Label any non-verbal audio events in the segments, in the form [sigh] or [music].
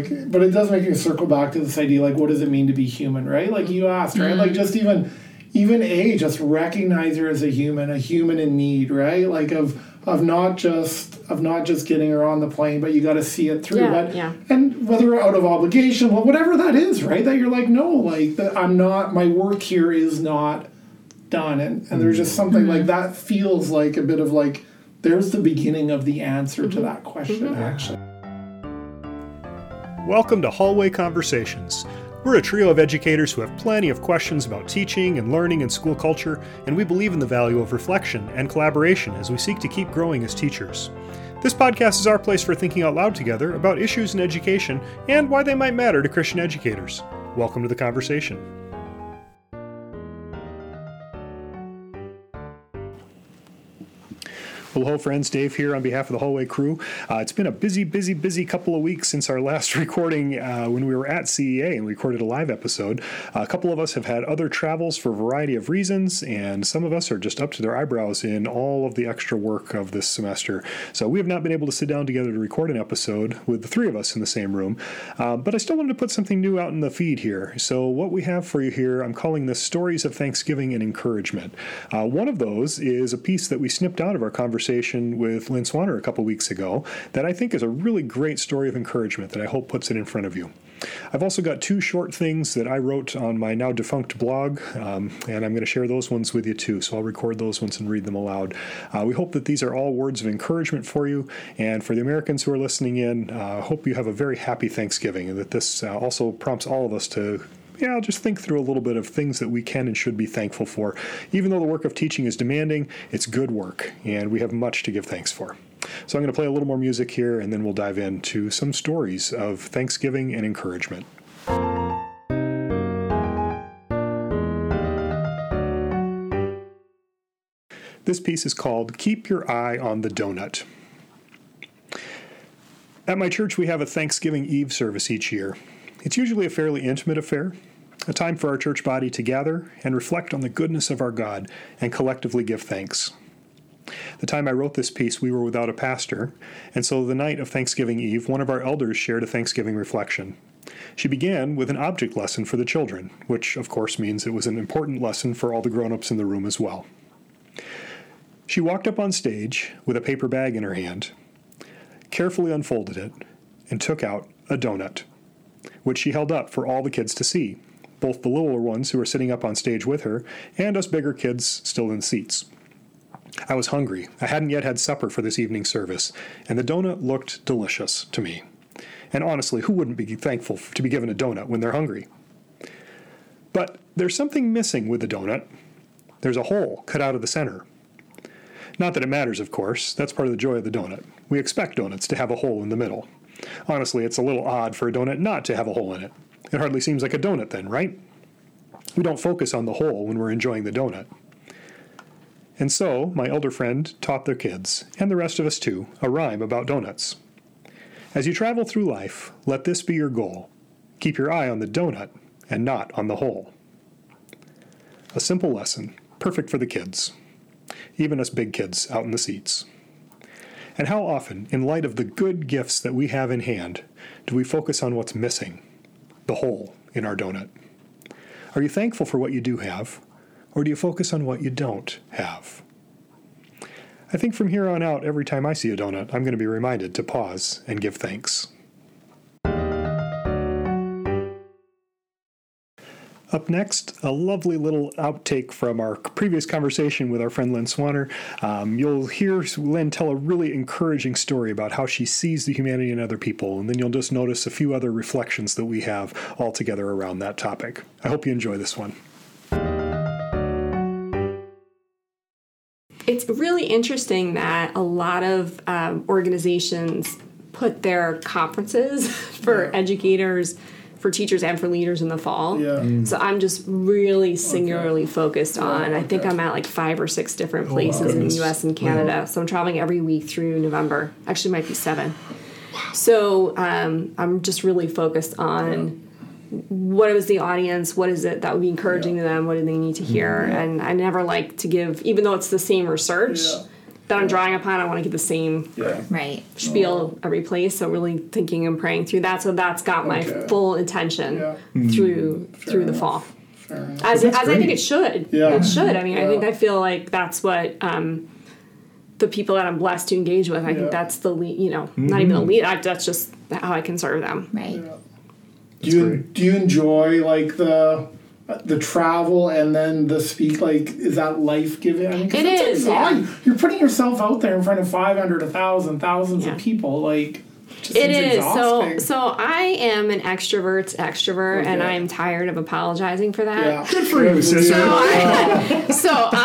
like, but it does make me circle back to this idea, like, what does it mean to be human, right? Like mm-hmm. you asked, right? Like mm-hmm. just even, even a just recognize her as a human, a human in need, right? Like of of not just of not just getting her on the plane, but you got to see it through. Yeah, but yeah. and whether out of obligation, well, whatever that is, right? That you're like, no, like that I'm not. My work here is not done, and and there's just mm-hmm. something like that feels like a bit of like there's the beginning of the answer to that question, actually. Welcome to Hallway Conversations. We're a trio of educators who have plenty of questions about teaching and learning and school culture, and we believe in the value of reflection and collaboration as we seek to keep growing as teachers. This podcast is our place for thinking out loud together about issues in education and why they might matter to Christian educators. Welcome to the conversation. Well, hello, friends. Dave here on behalf of the Hallway crew. Uh, it's been a busy, busy, busy couple of weeks since our last [laughs] recording uh, when we were at CEA and recorded a live episode. Uh, a couple of us have had other travels for a variety of reasons, and some of us are just up to their eyebrows in all of the extra work of this semester. So we have not been able to sit down together to record an episode with the three of us in the same room. Uh, but I still wanted to put something new out in the feed here. So what we have for you here, I'm calling this Stories of Thanksgiving and Encouragement. Uh, one of those is a piece that we snipped out of our conversation with Lynn Swaner a couple weeks ago that I think is a really great story of encouragement that I hope puts it in front of you. I've also got two short things that I wrote on my now defunct blog, um, and I'm going to share those ones with you too. So I'll record those ones and read them aloud. Uh, we hope that these are all words of encouragement for you, and for the Americans who are listening in, I uh, hope you have a very happy Thanksgiving, and that this uh, also prompts all of us to yeah, just think through a little bit of things that we can and should be thankful for. Even though the work of teaching is demanding, it's good work, and we have much to give thanks for. So I'm going to play a little more music here, and then we'll dive into some stories of Thanksgiving and encouragement. This piece is called Keep Your Eye on the Donut. At my church, we have a Thanksgiving Eve service each year. It's usually a fairly intimate affair, a time for our church body to gather and reflect on the goodness of our God and collectively give thanks. The time I wrote this piece, we were without a pastor, and so the night of Thanksgiving Eve, one of our elders shared a Thanksgiving reflection. She began with an object lesson for the children, which of course means it was an important lesson for all the grown ups in the room as well. She walked up on stage with a paper bag in her hand, carefully unfolded it, and took out a donut, which she held up for all the kids to see both the littler ones who were sitting up on stage with her and us bigger kids still in seats. I was hungry. I hadn't yet had supper for this evening service, and the donut looked delicious to me. And honestly, who wouldn't be thankful to be given a donut when they're hungry? But there's something missing with the donut. There's a hole cut out of the center. Not that it matters, of course. That's part of the joy of the donut. We expect donuts to have a hole in the middle. Honestly, it's a little odd for a donut not to have a hole in it. It hardly seems like a donut then, right? We don't focus on the hole when we're enjoying the donut. And so, my elder friend taught their kids, and the rest of us too, a rhyme about donuts. As you travel through life, let this be your goal. Keep your eye on the donut and not on the hole. A simple lesson, perfect for the kids, even us big kids out in the seats. And how often, in light of the good gifts that we have in hand, do we focus on what's missing the hole in our donut? Are you thankful for what you do have, or do you focus on what you don't have? I think from here on out, every time I see a donut, I'm going to be reminded to pause and give thanks. Up next, a lovely little outtake from our previous conversation with our friend Lynn Swaner. Um, you'll hear Lynn tell a really encouraging story about how she sees the humanity in other people, and then you'll just notice a few other reflections that we have all together around that topic. I hope you enjoy this one. It's really interesting that a lot of um, organizations put their conferences [laughs] for educators for teachers and for leaders in the fall. Yeah. Mm. So I'm just really singularly okay. focused on. I think I'm at like five or six different places oh, wow. in the U.S. and Canada. Yeah. So I'm traveling every week through November. Actually, might be seven. Wow. So um, I'm just really focused on. What is the audience? What is it that would be encouraging to them? What do they need to hear? And I never like to give, even though it's the same research, that I'm drawing upon. I want to get the same Yeah. Right. spiel every place. So really thinking and praying through that. So that's got my Okay. full attention Yeah. through through the fall. Fair. As, as I think it should. Yeah. It should. I mean, I think I feel like that's what um, the people that I'm blessed to engage with. I Yeah. think that's the lead. You know, not even the lead. I, that's just how I can serve them. Right. Do you great. do you enjoy like the the travel and then the speak? Like, is that life giving? I mean, 'cause It it's is, yeah. You're putting yourself out there in front of 500, 1,000, thousands Yeah. of people. Like, it is just It seems is so. So I am an extrovert's extrovert, and I am tired of apologizing for that. yeah. Good for you. So I, [laughs] so I am the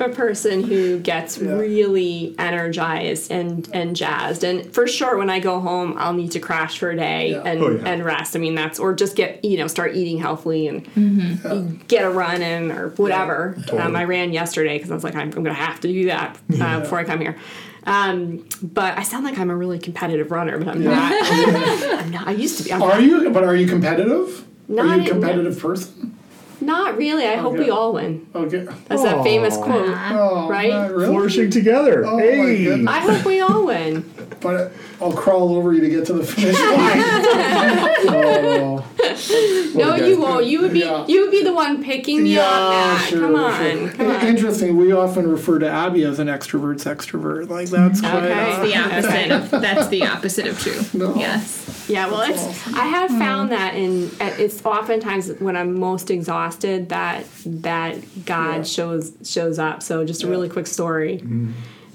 type of person who gets Yeah. really energized and and jazzed, and for sure when I go home, I'll need to crash for a day Yeah. and Oh, yeah. and rest. I mean that's or just get you know start eating healthily and get a run in or whatever. Um, I ran yesterday because I was like I'm, I'm going to have to do that uh, before I come here. Um, but I sound like I'm a really competitive runner, but I'm not. [laughs] I'm not. I used to be. I'm Are you? But are you competitive? Not are you a competitive person? Not really. I hope Okay. we all win. Okay. That's that famous oh. Aw. quote. Oh, Right? not really? Flourishing together. Oh, my hey. goodness. I hope we all win. But I'll crawl over you to get to the finish [laughs] line. [laughs] oh. [laughs] No, guys, you won't. You would be Yeah. you would be the one picking me up, Matt. sure, come on, sure. come on. Interesting. We often refer to Abby as an extrovert's extrovert. Like that's quite. Okay. uh, The opposite of [laughs] that's the opposite of true. No. Yes. Yeah, well, it's I have found that in it's oftentimes when I'm most exhausted that that God Yeah. shows shows up. So just a really quick story.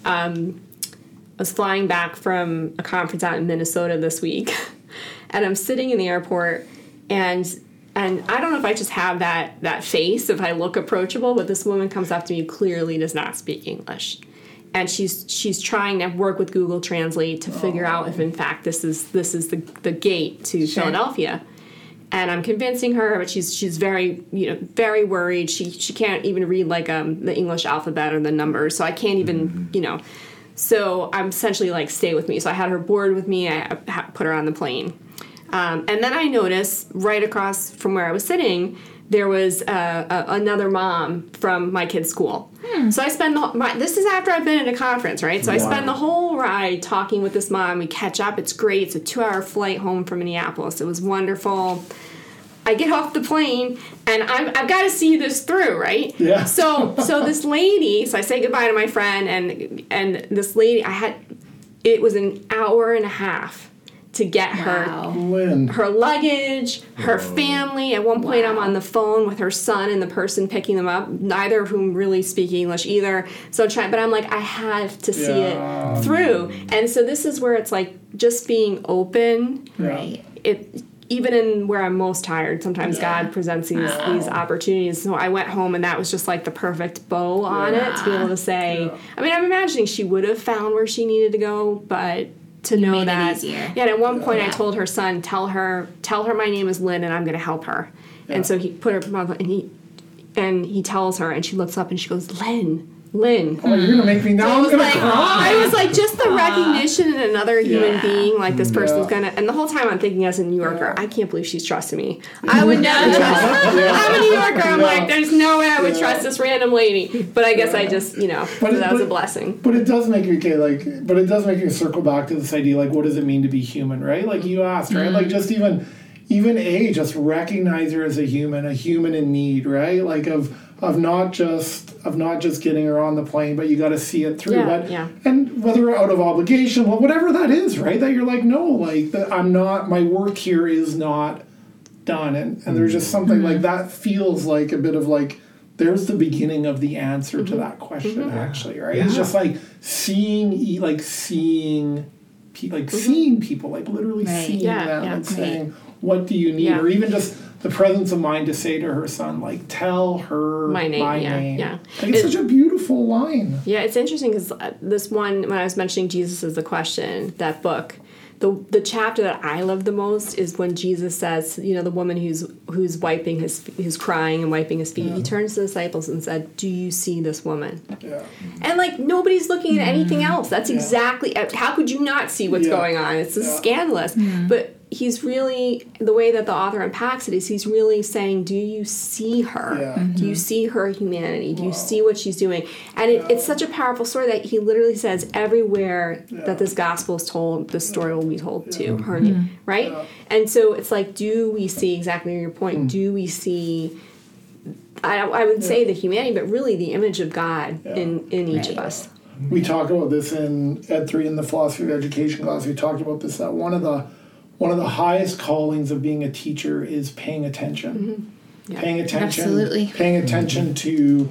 Um, I was flying back from a conference out in Minnesota this week, [laughs] and I'm sitting in the airport, and and I don't know if I just have that that face if I look approachable, but this woman comes up to me clearly does not speak English, and she's she's trying to work with Google Translate to figure out if in fact this is this is the the gate to Sure. Philadelphia. And I'm convincing her, but she's she's very you know very worried. She she can't even read like um the English alphabet or the numbers, so I can't even you know. So I'm essentially like, stay with me. So I had her board with me. I put her on the plane. Um, and then I noticed right across from where I was sitting, there was uh, a, another mom from my kid's school. So I spend the my, this is after I've been at a conference, right? So I spend the whole ride talking with this mom. We catch up. It's great. It's a two-hour flight home from Minneapolis. It was wonderful. I get off the plane and I'm, I've got to see this through, right? Yeah. So so this lady, so I say goodbye to my friend and and this lady, I had it was an hour and a half to get her Wow. Lynn. her luggage, her family. At one point, I'm on the phone with her son and the person picking them up, neither of whom really speak English either. So I'm trying, but I'm like, I have to see Yeah. it through. And so this is where it's like just being open. Right. It even in where I'm most tired, sometimes Yeah. God presents these Wow. these opportunities. So I went home and that was just like the perfect bow on it to be able to say. Yeah. I mean, I'm imagining she would have found where she needed to go, but to know made that yeah, and at one point I told her son, "Tell her, tell her my name is Lynn, and I'm going to help her." Yeah. And so he put her and he and he tells her, and she looks up and she goes, "Lynn, Lynn." Oh, you're gonna make me now. I I'm was gonna like, cry. I was like, just the recognition in another human Yeah. being, like this person's Yeah. gonna. And the whole time I'm thinking, as a New Yorker, I can't believe she's trusting me. I would never trust. [laughs] I'm a New Yorker. I'm Yeah. like, there's no way I would Yeah. trust this random lady. But I guess I just, you know, But it- that was a blessing. But it does make me okay, like, but it does make me circle back to this idea, like, what does it mean to be human, right? Like you asked, right? Like mm-hmm. just even, even a just recognize her as a human, a human in need, right? Like of of not just of not just getting her on the plane, but you got to see it through. Yeah, but yeah. and whether out of obligation, well, whatever that is, right? That you're like, no, like that I'm not. My work here is not done, and and there's just something like mm-hmm. that feels like a bit of like. There's the beginning of the answer to mm-hmm. that question, mm-hmm. actually, right? It's just like seeing, e- like seeing, pe- like seeing people, like literally Right. seeing Yeah, them yeah, and right. saying, "What do you need?" Yeah. Or even just the presence of mind to say to her son, like, "Tell her My name, yeah, name." yeah. Like it's It- such a beautiful line. Yeah, it's interesting because uh, this one, when I was mentioning Jesus as the question, that book, the the chapter that I love the most is when Jesus says, you know, the woman who's who's wiping his who's crying and wiping his feet. He turns to the disciples and said, "Do you see this woman?" Yeah. And like nobody's looking at anything mm-hmm. else. That's Yeah. exactly uh, how could you not see what's Yeah. going on? It's Yeah. scandalous. But he's really the way that the author unpacks it is he's really saying, do you see her? Yeah. Mm-hmm. Do you see her humanity? Do you see what she's doing? And it, it's such a powerful story that he literally says everywhere that this gospel is told, this story will be told to her, right? And so it's like, do we see exactly your point? Mm. Do we see? I, I would say the humanity, but really the image of God in in each of us. We talk about this in Ed three in the philosophy of education class. We talked about this that one of the one of the highest callings of being a teacher is paying attention. Mm-hmm. Yeah. Paying attention. Absolutely. Paying attention to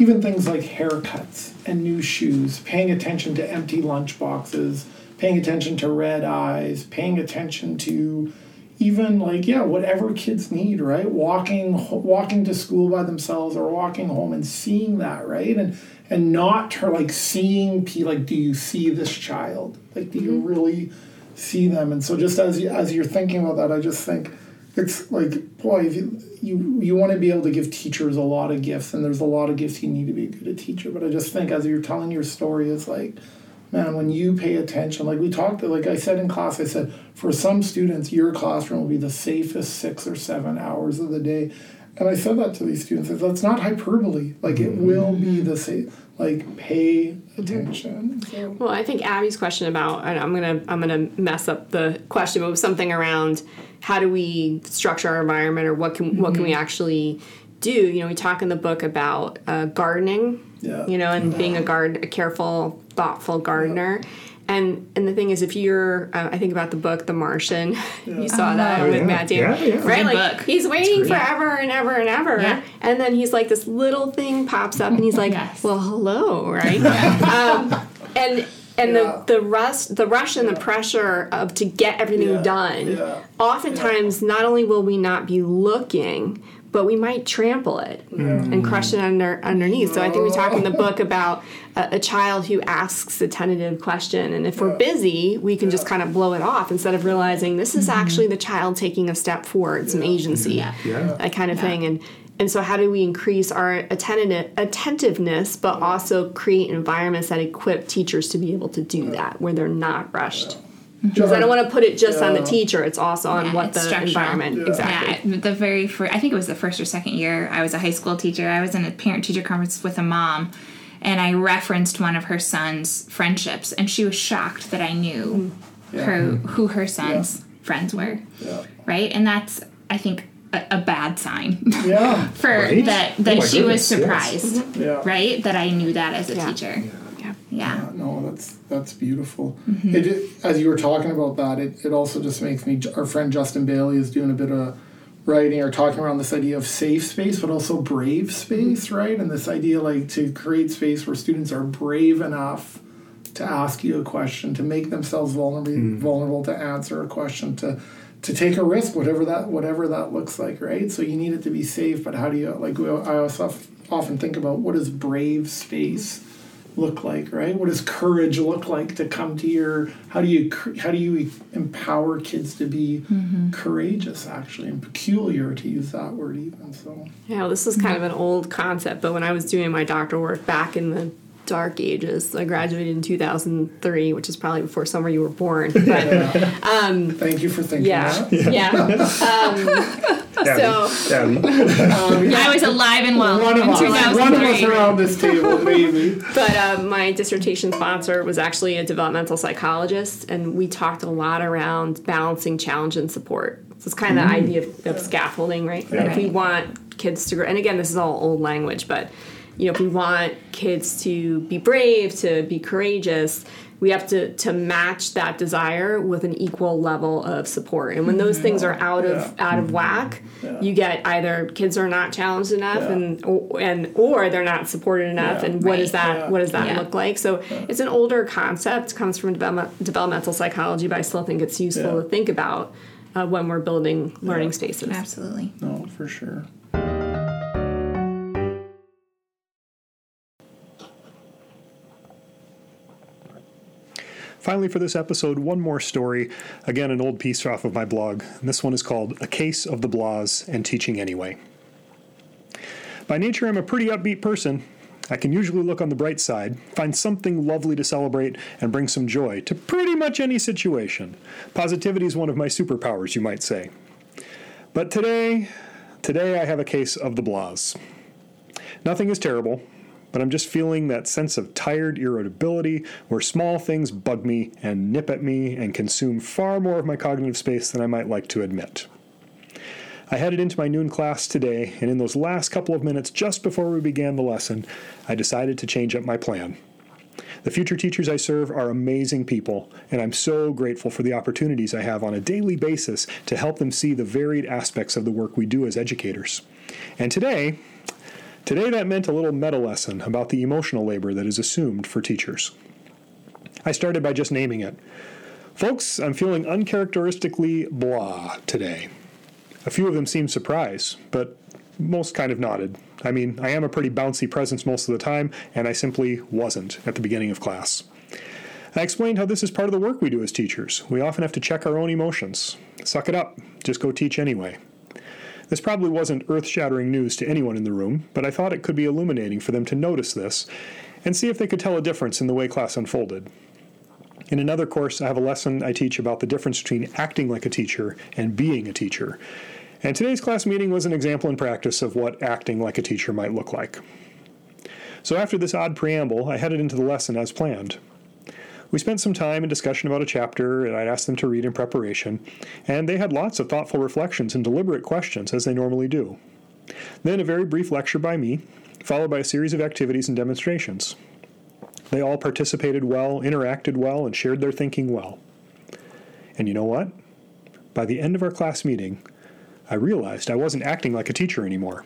even things like haircuts and new shoes. Paying attention to empty lunch boxes. Paying attention to red eyes. Paying attention to even like yeah whatever kids need right walking walking to school by themselves or walking home and seeing that right and and not her like seeing p like do you see this child like do you mm-hmm. really see them and so just as you, as you're thinking about that i just think it's like boy if you you, you want to be able to give teachers a lot of gifts and there's a lot of gifts you need to be a good teacher but i just think as you're telling your story it's like man, when you pay attention, like we talked, like I said in class, I said, for some students, your classroom will be the safest six or seven hours of the day. And I said that to these students. Said, That's not hyperbole. Like it mm-hmm. will be the same. Like pay attention. So, Well, I think Abby's question about and I'm gonna I'm gonna mess up the question, but it was something around how do we structure our environment or what can what can we mm-hmm. actually do? You know, we talk in the book about uh, gardening. Yeah. You know, and mm-hmm. being a guard, a careful, thoughtful gardener. And and the thing is, if you're, uh, I think about the book The Martian. [laughs] you saw that with yeah. Matt Damon, Yeah, yeah. right? Like book. he's waiting forever and ever and ever, Yeah. and then he's like this little thing pops up, and he's like, [laughs] Yes. "Well, hello," right? [laughs] um, and and Yeah. the the rush the rush and the pressure of to get everything Yeah. done Yeah. oftentimes not only will we not be looking but we might trample it and crush it under underneath. So i think we talk in the book about a, a child who asks a tentative question and if we're busy we can just kind of blow it off instead of realizing this is mm-hmm. actually the child taking a step forward some agency Yeah. Yeah. that kind of thing. And and so how do we increase our attentive, attentiveness but also create environments that equip teachers to be able to do that where they're not rushed because i don't want to put it just on the teacher it's also on Yeah, what the structural. environment Yeah. exactly Yeah, the very first, I think it was the first or second year I was a high school teacher. I was in a parent teacher conference with a mom, and I referenced one of her son's friendships, and she was shocked that I knew mm. her who her son's friends were. yeah. Right, and that's I think a, a bad sign Yeah. [laughs] for Right? that Oh that my she was goodness, yes. surprised. Yeah. Right, that I knew that as a Yeah. teacher. yeah Yeah. No, that's that's beautiful. Mm-hmm. It ju- as you were talking about that, it, it also just makes me. Our friend Justin Bailey is doing a bit of writing or talking around this idea of safe space, but also brave space, mm-hmm. right? And this idea like to create space where students are brave enough to ask you a question, to make themselves vulnerable, mm-hmm. vulnerable to answer a question, to to take a risk, whatever that whatever that looks like, right? So you need it to be safe, but how do you like? we- I also often think about what does brave space look like, right? What does courage look like to come to your? How do you how do you empower kids to be mm-hmm. courageous, actually, and peculiar to use that word even? So yeah well, this is kind of an old concept but when i was doing my doctoral work back in the dark ages i graduated in 2003 which is probably before summer you were born [laughs] but um, thank you for thinking yeah that. yeah [laughs] um, Abby, So- Abby. Um, I was alive and well One of in us, one of us around this table, maybe. [laughs] But uh, my dissertation sponsor was actually a developmental psychologist, and we talked a lot around balancing challenge and support. So it's kind of mm. the idea of, of scaffolding, right? That if we want kids to grow, and again, this is all old language, but you know, if we want kids to be brave, to be courageous, we have to to match that desire with an equal level of support. And when those things are out of out of whack, you get either kids are not challenged enough, Yeah. and or, and or they're not supported enough. Yeah. and what does Right. that Yeah. what does that Yeah. look like? So it's an older concept, comes from development, developmental psychology, but I still think it's useful Yeah. to think about uh, when we're building learning spaces. Absolutely. No, for sure. Finally, for this episode, one more story. Again, an old piece off of my blog. This one is called A Case of the Blahs and Teaching Anyway. By nature, I'm a pretty upbeat person. I can usually look on the bright side, find something lovely to celebrate, and bring some joy to pretty much any situation. Positivity is one of my superpowers, you might say. But today, today I have a case of the blahs. Nothing is terrible, but I'm just feeling that sense of tired irritability where small things bug me and nip at me and consume far more of my cognitive space than I might like to admit. I headed into my noon class today, and in those last couple of minutes just before we began the lesson, I decided to change up my plan. The future teachers I serve are amazing people, and I'm so grateful for the opportunities I have on a daily basis to help them see the varied aspects of the work we do as educators. And today, today that meant a little meta lesson about the emotional labor that is assumed for teachers. I started by just naming it. Folks, I'm feeling uncharacteristically blah today. A few of them seemed surprised, but most kind of nodded. I mean, I am a pretty bouncy presence most of the time, and I simply wasn't at the beginning of class. I explained how this is part of the work we do as teachers. We often have to check our own emotions. Suck it up, just go teach anyway. This probably wasn't earth shattering news to anyone in the room, but I thought it could be illuminating for them to notice this and see if they could tell a difference in the way class unfolded. In another course, I have a lesson I teach about the difference between acting like a teacher and being a teacher. And today's class meeting was an example in practice of what acting like a teacher might look like. So after this odd preamble, I headed into the lesson as planned. We spent some time in discussion about a chapter and I'd asked them to read in preparation, and they had lots of thoughtful reflections and deliberate questions, as they normally do. Then a very brief lecture by me, followed by a series of activities and demonstrations. They all participated well, interacted well, and shared their thinking well. And you know what? By the end of our class meeting, I realized I wasn't acting like a teacher anymore.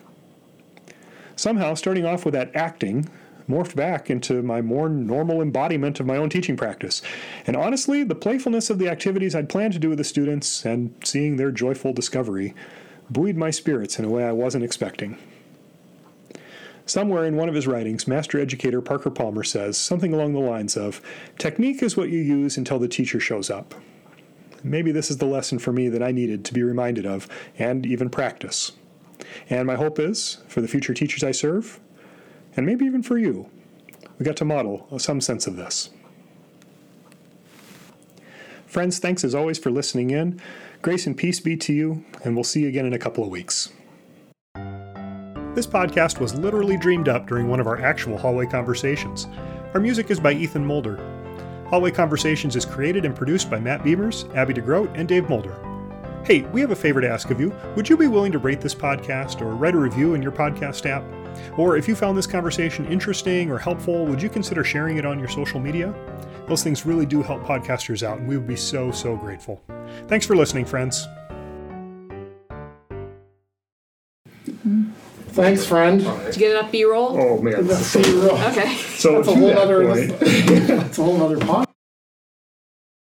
Somehow, starting off with that acting morphed back into my more normal embodiment of my own teaching practice. And honestly, the playfulness of the activities I'd planned to do with the students and seeing their joyful discovery buoyed my spirits in a way I wasn't expecting. Somewhere in one of his writings, master educator Parker Palmer says something along the lines of Technique is what you use until the teacher shows up. Maybe this is the lesson for me that I needed to be reminded of and even practice. And my hope is, for the future teachers I serve, and maybe even for you, we got to model some sense of this. Friends, thanks as always for listening in. Grace and peace be to you, and we'll see you again in a couple of weeks. This podcast was literally dreamed up during one of our actual hallway conversations. Our music is by Ethan Mulder. Hallway Conversations is created and produced by Matt Beimers, Abby De Groot, and Dave Mulder. Hey, we have a favor to ask of you. Would you be willing to rate this podcast or write a review in your podcast app? Or if you found this conversation interesting or helpful, would you consider sharing it on your social media? Those things really do help podcasters out, and we would be so, so grateful. Thanks for listening, friends. Thanks, friend. Did you get enough B roll? Oh, man. See you. Okay. So, That's a to whole that other. point- [laughs] That's a whole other podcast.